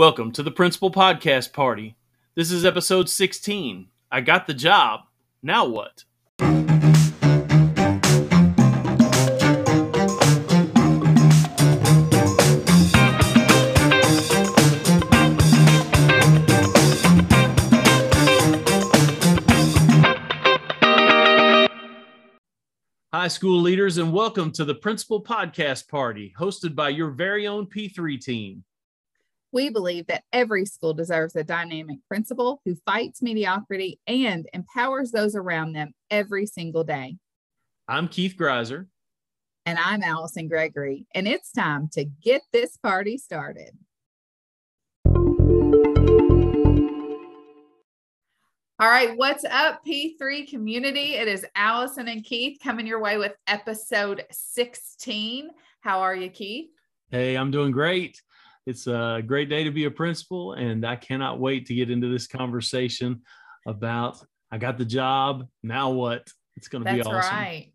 Welcome to the Principal Podcast Party. This is episode 16. I got the job. Now what? Hi, school leaders, and welcome to the Principal Podcast Party, hosted by your very own P3 team. We believe that every school deserves a dynamic principal who fights mediocrity and empowers those around them every single day. I'm Keith Griesser. And I'm Alison Gregory. And it's time to get this party started. All right, what's up, P3 community? It is Alison and Keith coming your way with episode 16. How are you, Keith? Hey, I'm doing great. It's a great day to be a principal, and I cannot wait to get into this conversation about I got the job. Now what? It's going to be awesome. That's right.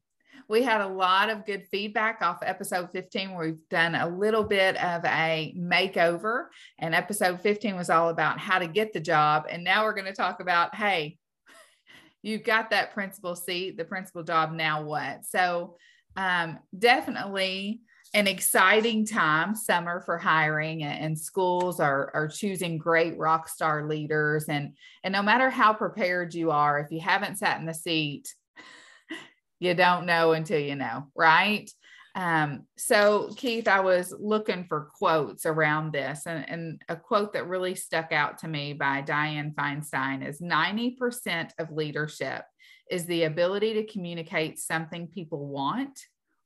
We had a lot of good feedback off episode 15. Where we've done a little bit of a makeover, and episode 15 was all about how to get the job. And now we're going to talk about hey, you've got that principal seat, the principal job. Now what? So, um, definitely an exciting time summer for hiring and schools are, are choosing great rock star leaders. And and no matter how prepared you are if you haven't sat in the seat you don't know until you know right? Um, so keith i was looking for quotes around this and, and a quote that really stuck out to me by Dianne Feinstein is 90% of leadership is the ability to communicate something people want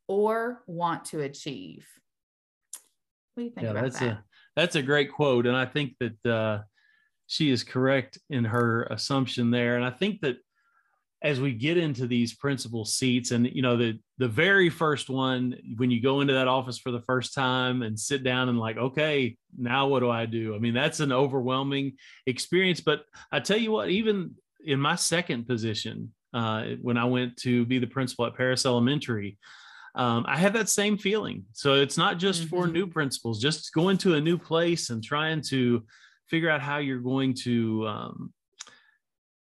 or want to achieve. What do you think yeah, that's that? a that's a great quote, and I think that uh, she is correct in her assumption there. And I think that as we get into these principal seats, and you know the the very first one when you go into that office for the first time and sit down and like, okay, now what do I do? I mean, that's an overwhelming experience. But I tell you what, even in my second position, uh, when I went to be the principal at Paris Elementary, um, I have that same feeling. So it's not just mm-hmm. for new principals, just going to a new place and trying to figure out how you're going to um,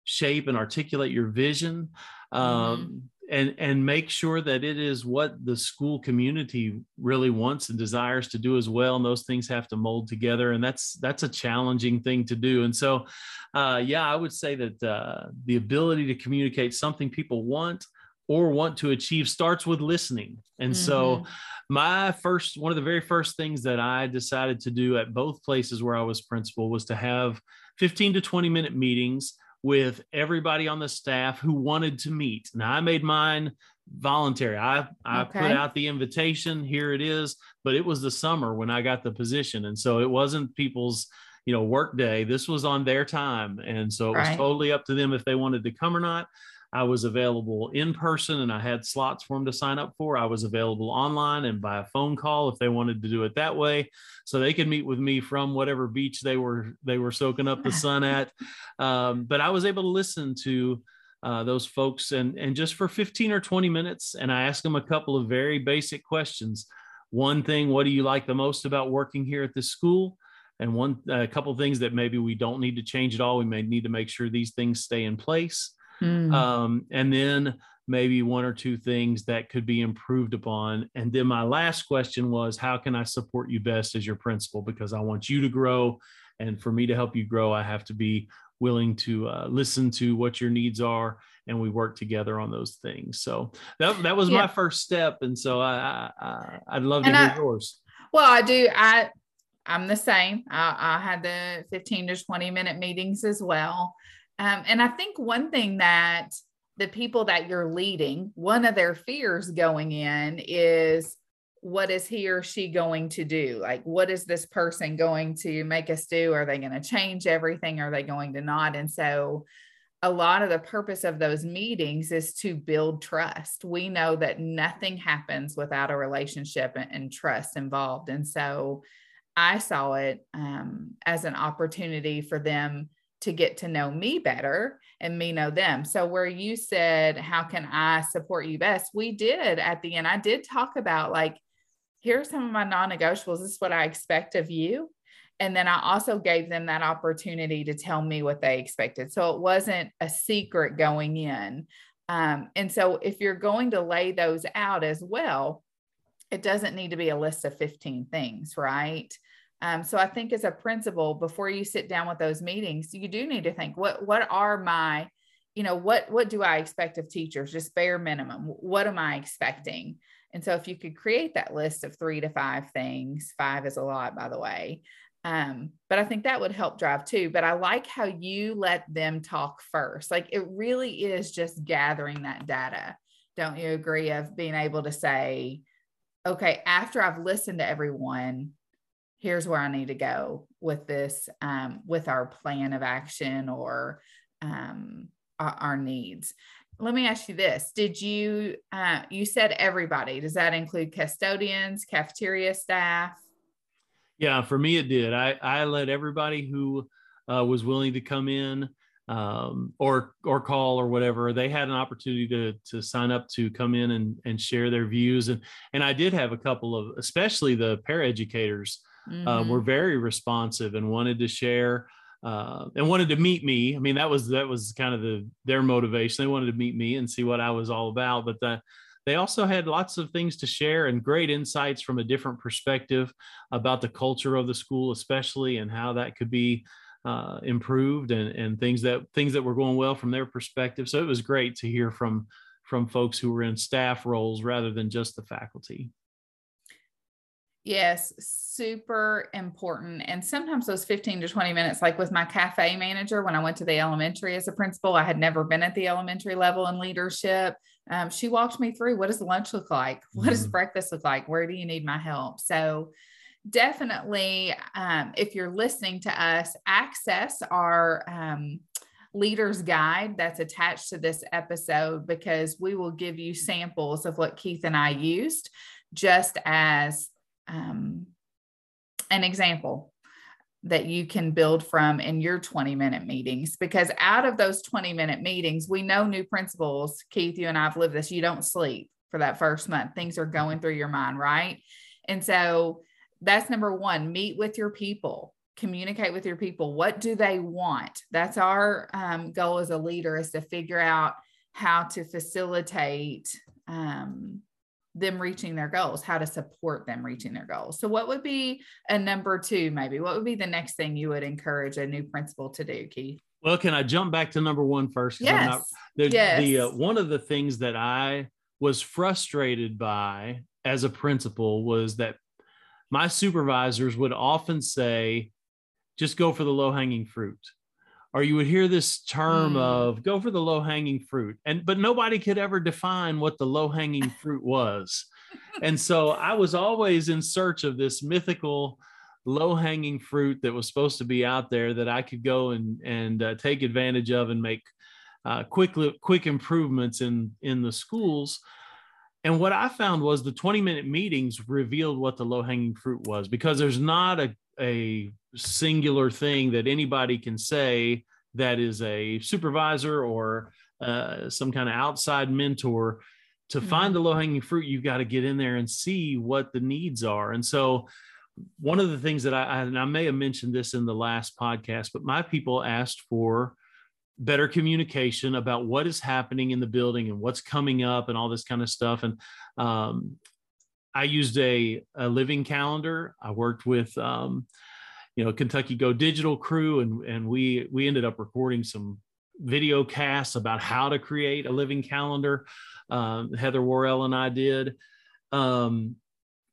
shape and articulate your vision. Um, mm-hmm. And, and make sure that it is what the school community really wants and desires to do as well and those things have to mold together and that's that's a challenging thing to do and so uh, yeah i would say that uh, the ability to communicate something people want or want to achieve starts with listening. And mm-hmm. so, my first, one of the very first things that I decided to do at both places where I was principal was to have 15 to 20 minute meetings with everybody on the staff who wanted to meet. Now, I made mine voluntary. I, I okay. put out the invitation, here it is, but it was the summer when I got the position. And so, it wasn't people's you know work day this was on their time and so it was right. totally up to them if they wanted to come or not I was available in person and I had slots for them to sign up for. I was available online and by a phone call if they wanted to do it that way. So they could meet with me from whatever beach they were they were soaking up the sun at. Um, but I was able to listen to uh, those folks and and just for 15 or 20 minutes and I asked them a couple of very basic questions. One thing, what do you like the most about working here at this school? And one a couple of things that maybe we don't need to change at all. We may need to make sure these things stay in place. Mm. Um, and then maybe one or two things that could be improved upon. And then my last question was, how can I support you best as your principal? Because I want you to grow. And for me to help you grow, I have to be willing to uh, listen to what your needs are and we work together on those things. So that, that was yeah. my first step. And so I, I, would love to and hear I, yours. Well, I do. I, I'm the same. I, I had the 15 to 20 minute meetings as well. Um, and I think one thing that the people that you're leading, one of their fears going in is what is he or she going to do? Like, what is this person going to make us do? Are they going to change everything? Are they going to not? And so, a lot of the purpose of those meetings is to build trust. We know that nothing happens without a relationship and, and trust involved. And so, I saw it um, as an opportunity for them to get to know me better and me know them. So, where you said, How can I support you best? We did at the end, I did talk about like, here are some of my non negotiables. This is what I expect of you. and then I also gave them that opportunity to tell me what they expected. So it wasn't a secret going in. Um, and so if you're going to lay those out as well, it doesn't need to be a list of 15 things, right? Um, so I think as a principal, before you sit down with those meetings, you do need to think what what are my, you know, what what do I expect of teachers? Just bare minimum. What am I expecting? And so if you could create that list of three to five things, five is a lot, by the way. Um, but I think that would help drive too. But I like how you let them talk first. Like it really is just gathering that data. Don't you agree? Of being able to say, okay, after I've listened to everyone, here's where I need to go with this, um, with our plan of action or um, our, our, needs. Let me ask you this: Did you uh, you said everybody? Does that include custodians, cafeteria staff? Yeah, for me it did. I I let everybody who uh, was willing to come in um, or or call or whatever. They had an opportunity to to sign up to come in and and share their views. And and I did have a couple of, especially the paraeducators, mm-hmm. uh, were very responsive and wanted to share. Uh, and wanted to meet me. I mean, that was that was kind of the their motivation. They wanted to meet me and see what I was all about. But the, they also had lots of things to share and great insights from a different perspective about the culture of the school, especially and how that could be uh, improved and, and things that things that were going well from their perspective. So it was great to hear from from folks who were in staff roles rather than just the faculty. Yes, super important. And sometimes those 15 to 20 minutes, like with my cafe manager, when I went to the elementary as a principal, I had never been at the elementary level in leadership. Um, she walked me through what does lunch look like? What mm-hmm. does breakfast look like? Where do you need my help? So definitely, um, if you're listening to us, access our um, leader's guide that's attached to this episode because we will give you samples of what Keith and I used just as um, an example that you can build from in your 20 minute meetings because out of those 20 minute meetings we know new principles keith you and i've lived this you don't sleep for that first month. Things are going through your mind right? And so that's number one meet with your people communicate with your people. What do they want? That's our um, goal as a leader is to figure out how to facilitate um, them reaching their goals how to support them reaching their goals so what would be a number two maybe what would be the next thing you would encourage a new principal to do keith well can i jump back to number one first yes. Not, the, yes. the uh, one of the things that i was frustrated by as a principal was that my supervisors would often say, just go for the low hanging fruit. Or you would hear this term mm. of go for the low hanging fruit. And but nobody could ever define what the low hanging fruit was. and so I was always in search of this mythical low hanging fruit that was supposed to be out there that I could go and and uh, take advantage of and make uh, quick quick improvements in in the schools and what I found was the 20 minute meetings revealed what the low hanging fruit was because there's not a, a singular thing that anybody can say that is a supervisor or uh, some kind of outside mentor. To mm-hmm. find the low hanging fruit, you've got to get in there and see what the needs are. And so, one of the things that I, and I may have mentioned this in the last podcast, but my people asked for better communication about what is happening in the building and what's coming up and all this kind of stuff. And um, I used a, a, living calendar. I worked with, um, you know, Kentucky Go Digital crew, and and we we ended up recording some video casts about how to create a living calendar. Um, Heather Worrell and I did. Um,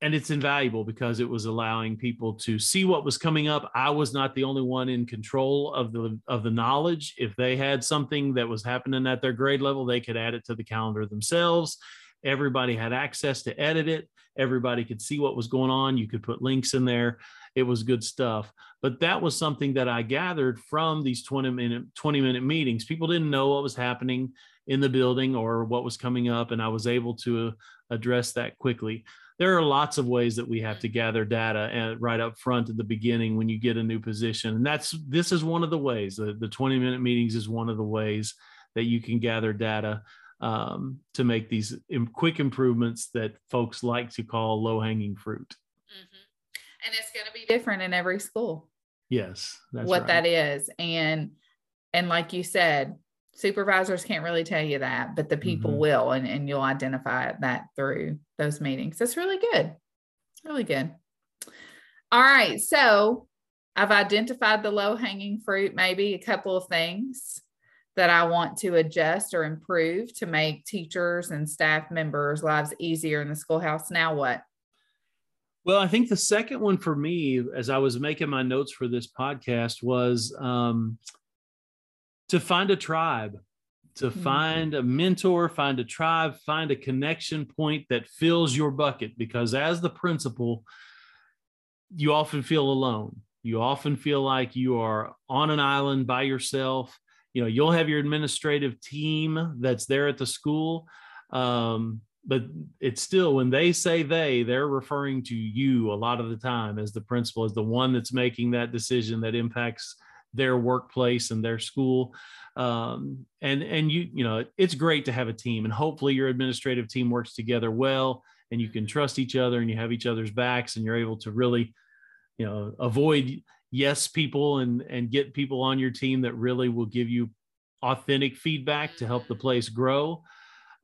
and it's invaluable because it was allowing people to see what was coming up i was not the only one in control of the of the knowledge if they had something that was happening at their grade level they could add it to the calendar themselves everybody had access to edit it. Everybody could see what was going on. You could put links in there. It was good stuff. But that was something that i gathered from these 20 minute 20 minute meetings. People didn't know what was happening in the building or what was coming up and i was able to uh, address that quickly. There are lots of ways that we have to gather data and right up front at the beginning when you get a new position. And that's this is one of the ways. The, the 20 minute meetings is one of the ways that you can gather data um, to make these quick improvements that folks like to call low hanging fruit mm-hmm. and it's going to be different in every school Yes, what right. that is. And and like you said, supervisors can't really tell you that, but the people mm-hmm. will, and, and you'll identify that through those meetings. That's really good. Really good. All right. So I've identified the low hanging fruit, maybe a couple of things that I want to adjust or improve to make teachers and staff members' lives easier in the schoolhouse. Now, what? Well, I think the second one for me, as I was making my notes for this podcast, was um, to find a tribe, to mm-hmm. find a mentor, find a tribe, find a connection point that fills your bucket. Because as the principal, you often feel alone. You often feel like you are on an island by yourself. You know, you'll have your administrative team that's there at the school. Um, but it's still when they say they they're referring to you a lot of the time as the principal as the one that's making that decision that impacts their workplace and their school um, and and you you know it's great to have a team and hopefully your administrative team works together well and you can trust each other and you have each other's backs and you're able to really you know avoid yes people and and get people on your team that really will give you authentic feedback to help the place grow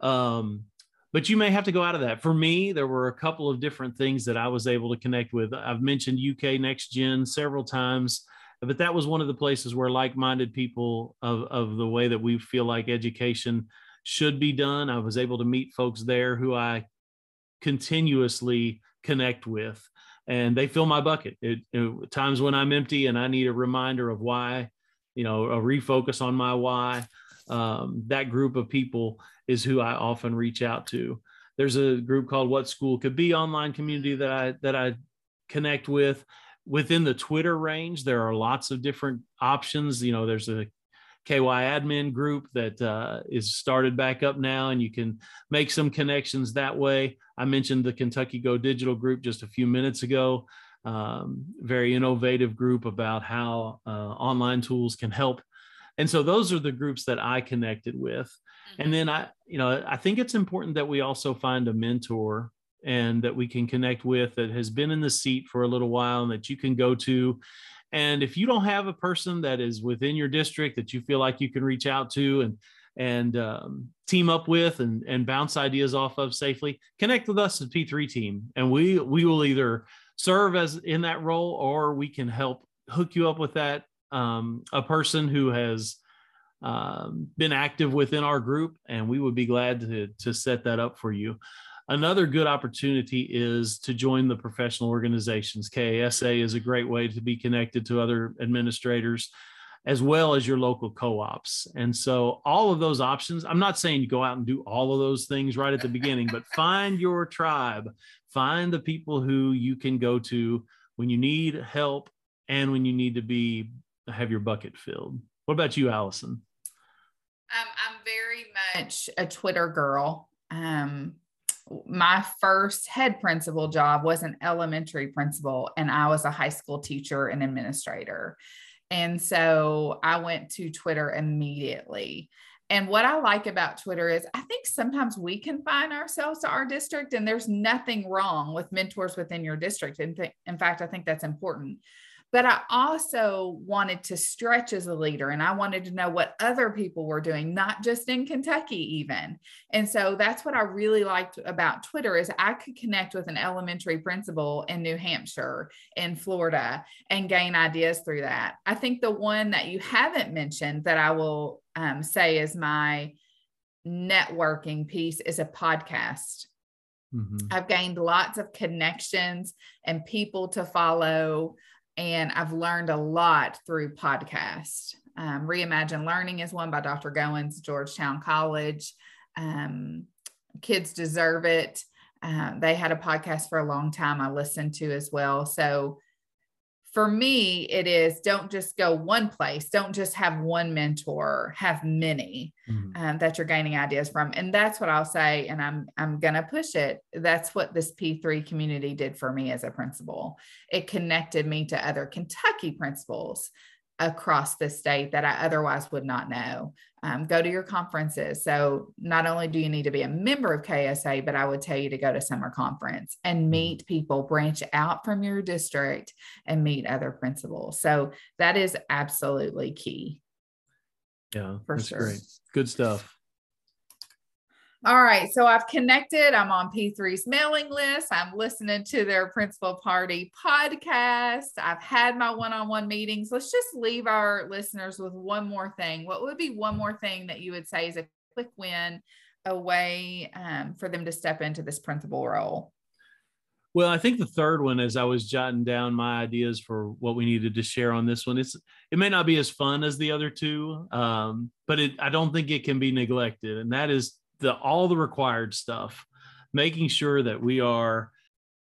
um, but you may have to go out of that. For me, there were a couple of different things that I was able to connect with. I've mentioned UK Next Gen several times but that was one of the places where like-minded people of, of the way that we feel like education should be done i was able to meet folks there who i continuously connect with and they fill my bucket. It, it, times when i'm empty and i need a reminder of why you know a refocus on my why um, that group of people is who i often reach out to. There's a group called what school could be online community that i that i connect with. Within the Twitter range, there are lots of different options. You know, there's a KY admin group that uh, is started back up now, and you can make some connections that way. I mentioned the Kentucky Go Digital group just a few minutes ago. Um, very innovative group about how uh, online tools can help. And so those are the groups that I connected with. And mm-hmm. then I, you know, I think it's important that we also find a mentor and that we can connect with that has been in the seat for a little while and that you can go to. And if you don't have a person that is within your district that you feel like you can reach out to and and um, team up with and, and bounce ideas off of safely, connect with us at P3 team, and we we will either serve as in that role or we can help hook you up with that um, a person who has um, been active within our group, and we would be glad to to set that up for you. Another good opportunity is to join the professional organizations. KASA is a great way to be connected to other administrators as well as your local co-ops. And so all of those options, I'm not saying you go out and do all of those things right at the beginning, but find your tribe, find the people who you can go to when you need help and when you need to be have your bucket filled. What about you, Alison? Um, I'm very much a Twitter girl. Um, my first head principal job was an elementary principal, and I was a high school teacher and administrator. And so I went to Twitter immediately. And what I like about Twitter is I think sometimes we confine ourselves to our district, and there's nothing wrong with mentors within your district. In, th- in fact, I think that's important but I also wanted to stretch as a leader and I wanted to know what other people were doing, not just in Kentucky even. And so that's what I really liked about Twitter is I could connect with an elementary principal in New Hampshire, in Florida, and gain ideas through that. I think the one that you haven't mentioned that I will um, say is my networking piece is a podcast. Mm-hmm. I've gained lots of connections and people to follow and I've learned a lot through podcasts. Um, Reimagine Learning is one by Dr. Goins, Georgetown College. Um, Kids Deserve It. Uh, they had a podcast for a long time I listened to as well. So for me, it is don't just go one place. Don't just have one mentor. Have many mm-hmm. um, that you're gaining ideas from, and that's what I'll say. And I'm I'm gonna push it. That's what this P3 community did for me as a principal. It connected me to other Kentucky principals across the state that I otherwise would not know. Um, go to your conferences. So, not only do you need to be a member of KASA, but I would tell you to go to summer conference and mm-hmm. meet people, branch out from your district and meet other principals. So, that is absolutely key. Yeah, for that's sure. great. Good stuff. All right. So I've connected. I'm on P3's mailing list. I'm listening to their principal party podcast. I've had my one on one meetings. Let's just leave our listeners with one more thing. What would be one more thing that you would say is a quick win, a way um, for them to step into this principal role? Well, I think the third one, as I was jotting down my ideas for what we needed to share on this one, it's it may not be as fun as the other two, um, but it I don't think it can be neglected, and that is the all the required stuff, making sure that we are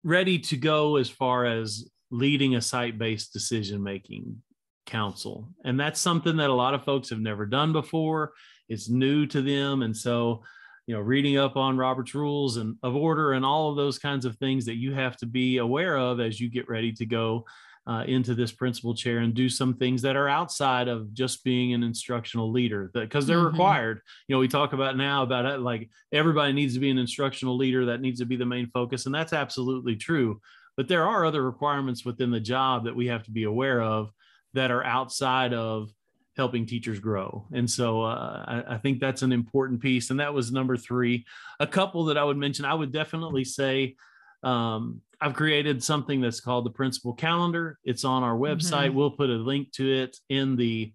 ready to go as far as leading a site-based decision making council. And that's something that a lot of folks have never done before. It's new to them. And so, you know, reading up on Robert's rules and of order and all of those kinds of things that you have to be aware of as you get ready to go uh, into this principal chair and do some things that are outside of just being an instructional leader because they're mm-hmm. required. You know we talk about now about it like everybody needs to be an instructional leader that needs to be the main focus and that's absolutely true. But there are other requirements within the job that we have to be aware of that are outside of helping teachers grow. And so uh, I, I think that's an important piece and that was number three. A couple that i would mention i would definitely say um, I've created something that's called the principal calendar. It's on our website. Mm-hmm. We'll put a link to it in the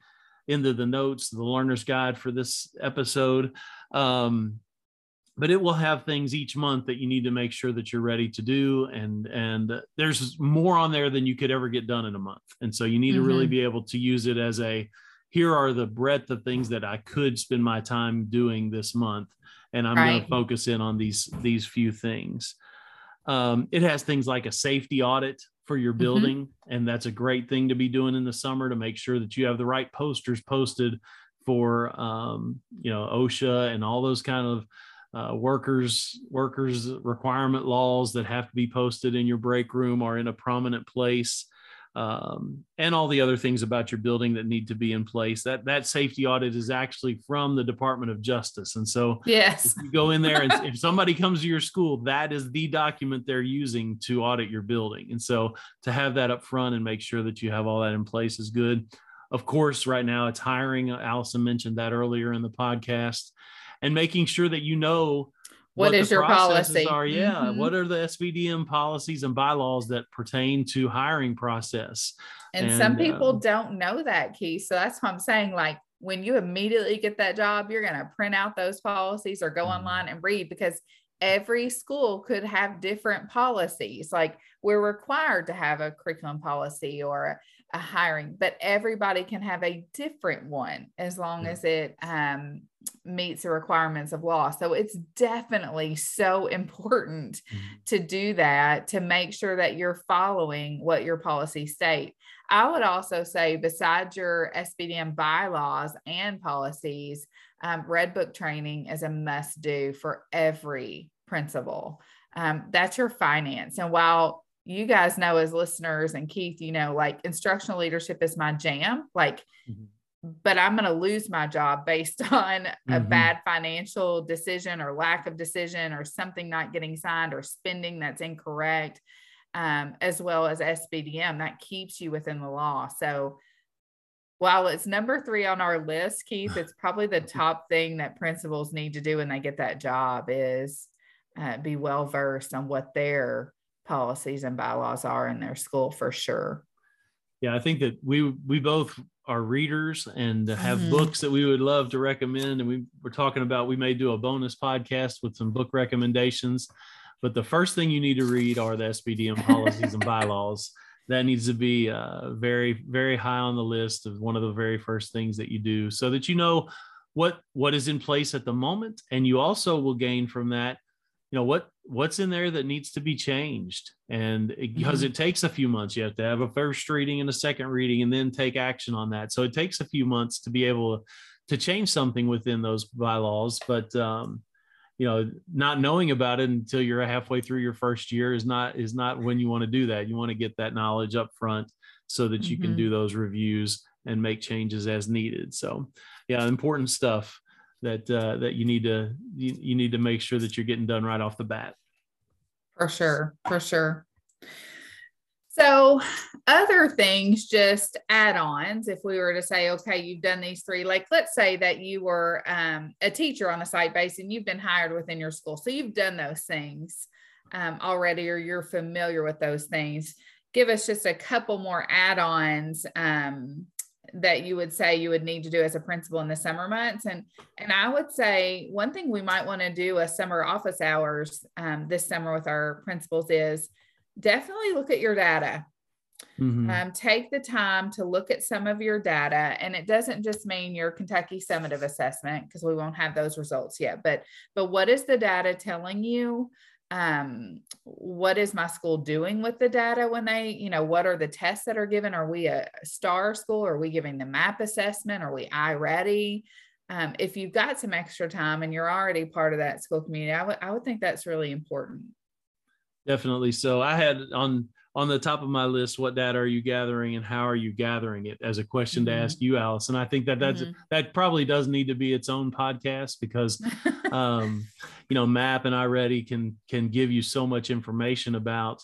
into the notes, the learner's guide for this episode. Um, but it will have things each month that you need to make sure that you're ready to do and and there's more on there than you could ever get done in a month and so you need mm-hmm. to really mm-hmm. be able to use it as a here are the breadth of things that i could spend my time doing this month and i'm right. going to focus in on these these few things um, it has things like a safety audit for your mm-hmm. building, mm-hmm. and that's a great thing to be doing in the summer to make sure that you have the right posters posted for um, you know OSHA and all those kind of uh, workers workers requirement laws that have to be posted in your break room or in a prominent place um, and all the other things about your building that need to be in place. That that safety audit is actually from the Department of Justice, and so yes, you go in there and if somebody comes to your school, that is the document they're using to audit your building. And so to have that up front and make sure that you have all that in place is good. Of course, right now it's hiring. Alison mentioned that earlier in the podcast, and making sure that you know what, what is your policy are yeah mm-hmm. what are the SBDM policies and bylaws that pertain to hiring process and, and some people uh, don't know that key so that's what i'm saying like when you immediately get that job you're going to print out those policies or go mm-hmm. online and read because every school could have different policies like we're required to have a curriculum policy or a hiring but everybody can have a different one as long yeah. as it um, meets the requirements of law. So it's definitely so important mm-hmm. to do that to make sure that you're following what your policies state. I would also say, besides your SBDM bylaws and policies, um, Red Book training is a must do for every principal. Um, that's your finance. And while you guys know as listeners and Keith, you know, like instructional leadership is my jam. Like mm-hmm but I'm going to lose my job based on mm-hmm. a bad financial decision or lack of decision or something not getting signed or spending that's incorrect, um, as well as SBDM. That keeps you within the law. So while it's number three on our list, Keith, it's probably the top thing that principals need to do when they get that job is uh, be well versed on what their policies and bylaws are in their school for sure. Yeah, I think that we we both are readers and have mm-hmm. books that we would love to recommend. And we were talking about we may do a bonus podcast with some book recommendations. But the first thing you need to read are the SBDM policies and bylaws. That needs to be uh, very, very high on the list of one of the very first things that you do, so that you know what what is in place at the moment, and you also will gain from that you know what what's in there that needs to be changed and it, because mm-hmm. it takes a few months you have to have a first reading and a second reading and then take action on that so it takes a few months to be able to change something within those bylaws but um, you know not knowing about it until you're halfway through your first year is not is not when you want to do that you want to get that knowledge up front so that you mm-hmm. can do those reviews and make changes as needed. So, yeah, important stuff that uh, that you need to you, you need to make sure that you're getting done right off the bat. For sure, for sure. So, other things, just add ons, if we were to say, okay, you've done these three, like let's say that you were um, a teacher on a site base and you've been hired within your school. So, you've done those things um, already, or you're familiar with those things. Give us just a couple more add ons um, that you would say you would need to do as a principal in the summer months and and i would say one thing we might want to do a summer office hours um, this summer with our principals is definitely look at your data. Mm-hmm. Um, take the time to look at some of your data. And it doesn't just mean your Kentucky summative assessment, because we won't have those results yet, but but what is the data telling you? Um, what is my school doing with the data when they, you know, what are the tests that are given? Are we a star school? Are we giving the map assessment? Are we iReady? Um, if you've got some extra time and you're already part of that school community, I would I would think that's really important. Definitely. So I had on on the top of my list, what data are you gathering and how are you gathering it as a question mm-hmm. to ask you, Alice. And I think that that's mm-hmm. that probably does need to be its own podcast because um, you know, map and I iReady can can give you so much information about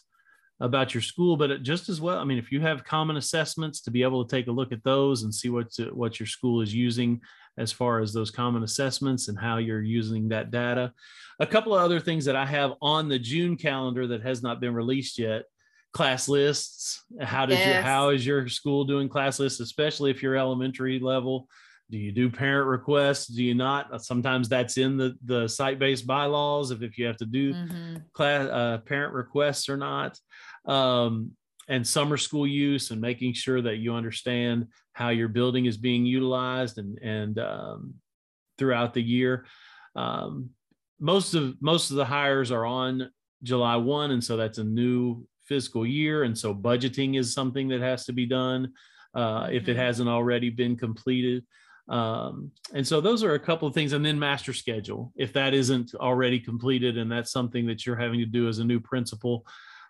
about your school, but just as well, I mean, if you have common assessments to be able to take a look at those and see what what your school is using as far as those common assessments and how you're using that data. A couple of other things that I have on the June calendar that has not been released yet. Class lists. How does yes. your how is your school doing class lists, especially if you're elementary level? Do you do parent requests? Do you not? Sometimes that's in the the site-based bylaws if, if you have to do mm-hmm. class uh, parent requests or not. Um, and summer school use and making sure that you understand how your building is being utilized and and um, throughout the year. Um, most of most of the hires are on July one, and so that's a new fiscal year, and so budgeting is something that has to be done uh, if it mm-hmm. hasn't already been completed. Um, and so those are a couple of things, and then master schedule if that isn't already completed, and that's something that you're having to do as a new principal.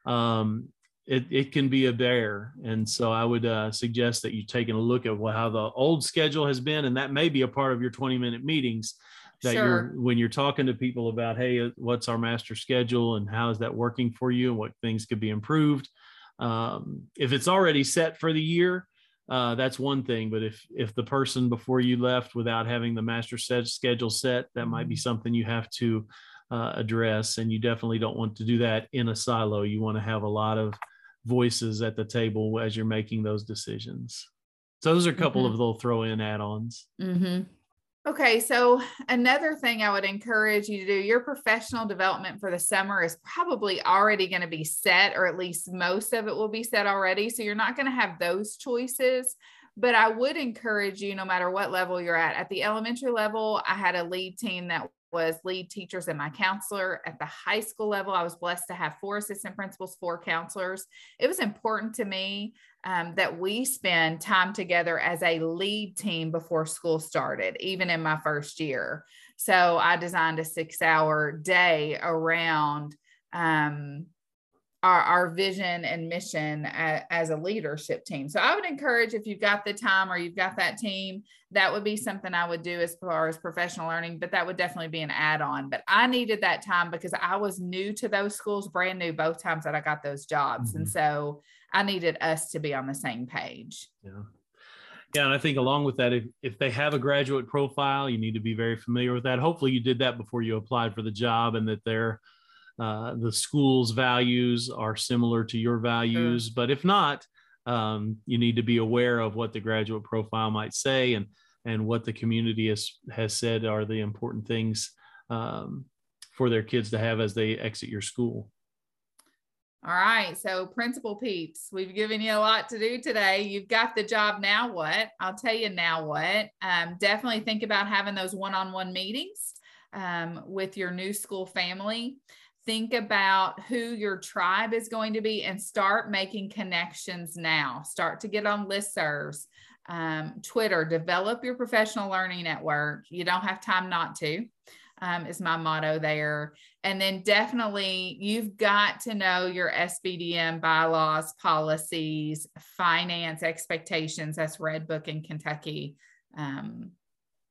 Um, it, it can be a bear. And so I would uh, suggest that you take a look at how the old schedule has been, and that may be a part of your 20 minute meetings that sure. you're when you're talking to people about, hey, uh, what's our master schedule and how is that working for you and what things could be improved. Um, if it's already set for the year, uh, that's one thing. But if if the person before you left without having the master set schedule set, that might be mm-hmm. something you have to uh, address. And you definitely don't want to do that in a silo. You want to have a lot of voices at the table as you're making those decisions. So those are a couple mm-hmm. of little throw in add-ons. Mm-hmm. Okay, so another thing I would encourage you to do your professional development for the summer is probably already going to be set, or at least most of it will be set already. So you're not going to have those choices. But I would encourage you, no matter what level you're at, at the elementary level, I had a lead team that was lead teachers and my counselor at the high school level. I was blessed to have four assistant principals, four counselors. It was important to me um, that we spend time together as a lead team before school started, even in my first year. So I designed a six hour day around um, our, our vision and mission as, as, a leadership team. So I would encourage if you've got the time or you've got that team, that would be something I would do as far as professional learning, but that would definitely be an add on. But I needed that time because I was new to those schools, brand new both times that I got those jobs. Mm-hmm. And so I needed us to be on the same page. Yeah. Yeah, and I think along with that, if, if they have a graduate profile, you need to be very familiar with that. Hopefully, you did that before you applied for the job, and that they're uh, the school's values are similar to your values. Sure. But if not, um, you need to be aware of what the graduate profile might say and and what the community has has said are the important things um, for their kids to have as they exit your school. All right. So, principal peeps, we've given you a lot to do today. You've got the job. Now what? I'll tell you now what. Um, definitely think about having those one on one meetings um, with your new school family think about who your tribe is going to be and start making connections now. Start to get on listservs, um, Twitter, develop your professional learning network. You don't have time not to. Um, is my motto there. And then definitely you've got to know your SBDM bylaws, policies, finance expectations. That's Red Book in Kentucky. Um,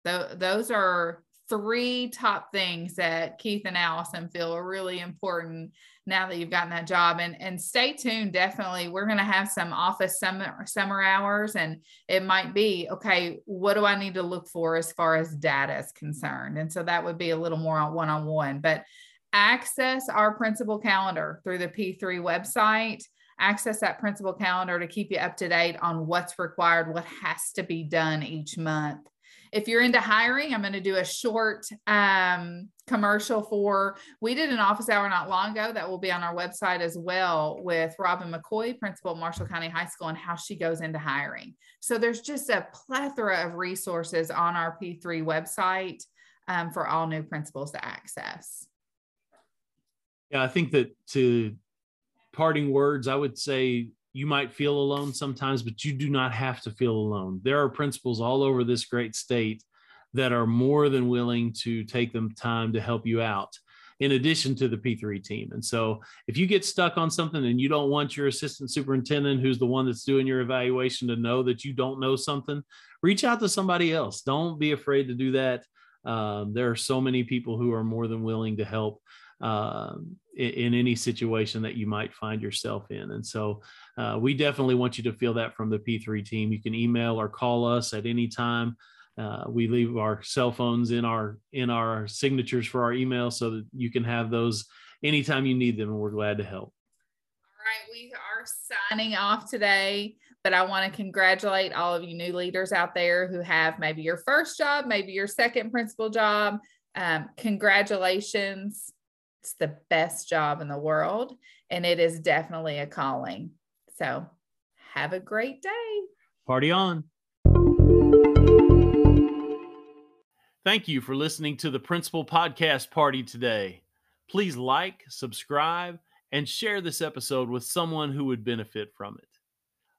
th- those are three top things that Keith and Alison feel are really important now that you've gotten that job. And and stay tuned. Definitely, we're going to have some office summer summer hours, and it might be okay. What do I need to look for as far as data is concerned? And so that would be a little more on one on one. But access our principal calendar through the P3 website. Access that principal calendar to keep you up to date on what's required, what has to be done each month if you're into hiring, I'm going to do a short um, commercial for. We did an office hour not long ago that will be on our website as well with Robin McCoy, principal of Marshall County High School, and how she goes into hiring. So there's just a plethora of resources on our P3 website um, for all new principals to access. Yeah, I think that to parting words, I would say you might feel alone sometimes, but you do not have to feel alone. There are principals all over this great state that are more than willing to take them time to help you out in addition to the P3 team. And so if you get stuck on something and you don't want your assistant superintendent, who's the one that's doing your evaluation, to know that you don't know something, reach out to somebody else. Don't be afraid to do that. Um, there are so many people who are more than willing to help um, in, in, any situation that you might find yourself in. And so uh, we definitely want you to feel that from the P3 team. You can email or call us at any time. Uh, we leave our cell phones in our in our signatures for our email so that you can have those anytime you need them, and we're glad to help. All right, we are signing off today, but I want to congratulate all of you new leaders out there who have maybe your first job, maybe your second principal job. Um, congratulations it's the best job in the world, and it is definitely a calling. So, have a great day. Party on. Thank you for listening to the Principal Podcast Party today. Please like, subscribe, and share this episode with someone who would benefit from it.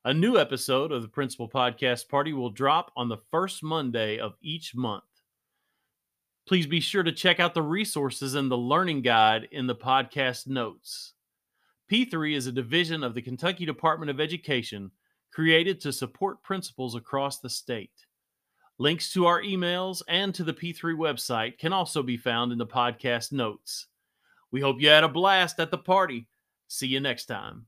A new episode of the Principal Podcast Party will drop on the first Monday of each month. Please be sure to check out the resources and the learning guide in the podcast notes. P3 is a division of the Kentucky Department of Education created to support principals across the state. Links to our emails and to the P3 website can also be found in the podcast notes. We hope you had a blast at the party. See you next time.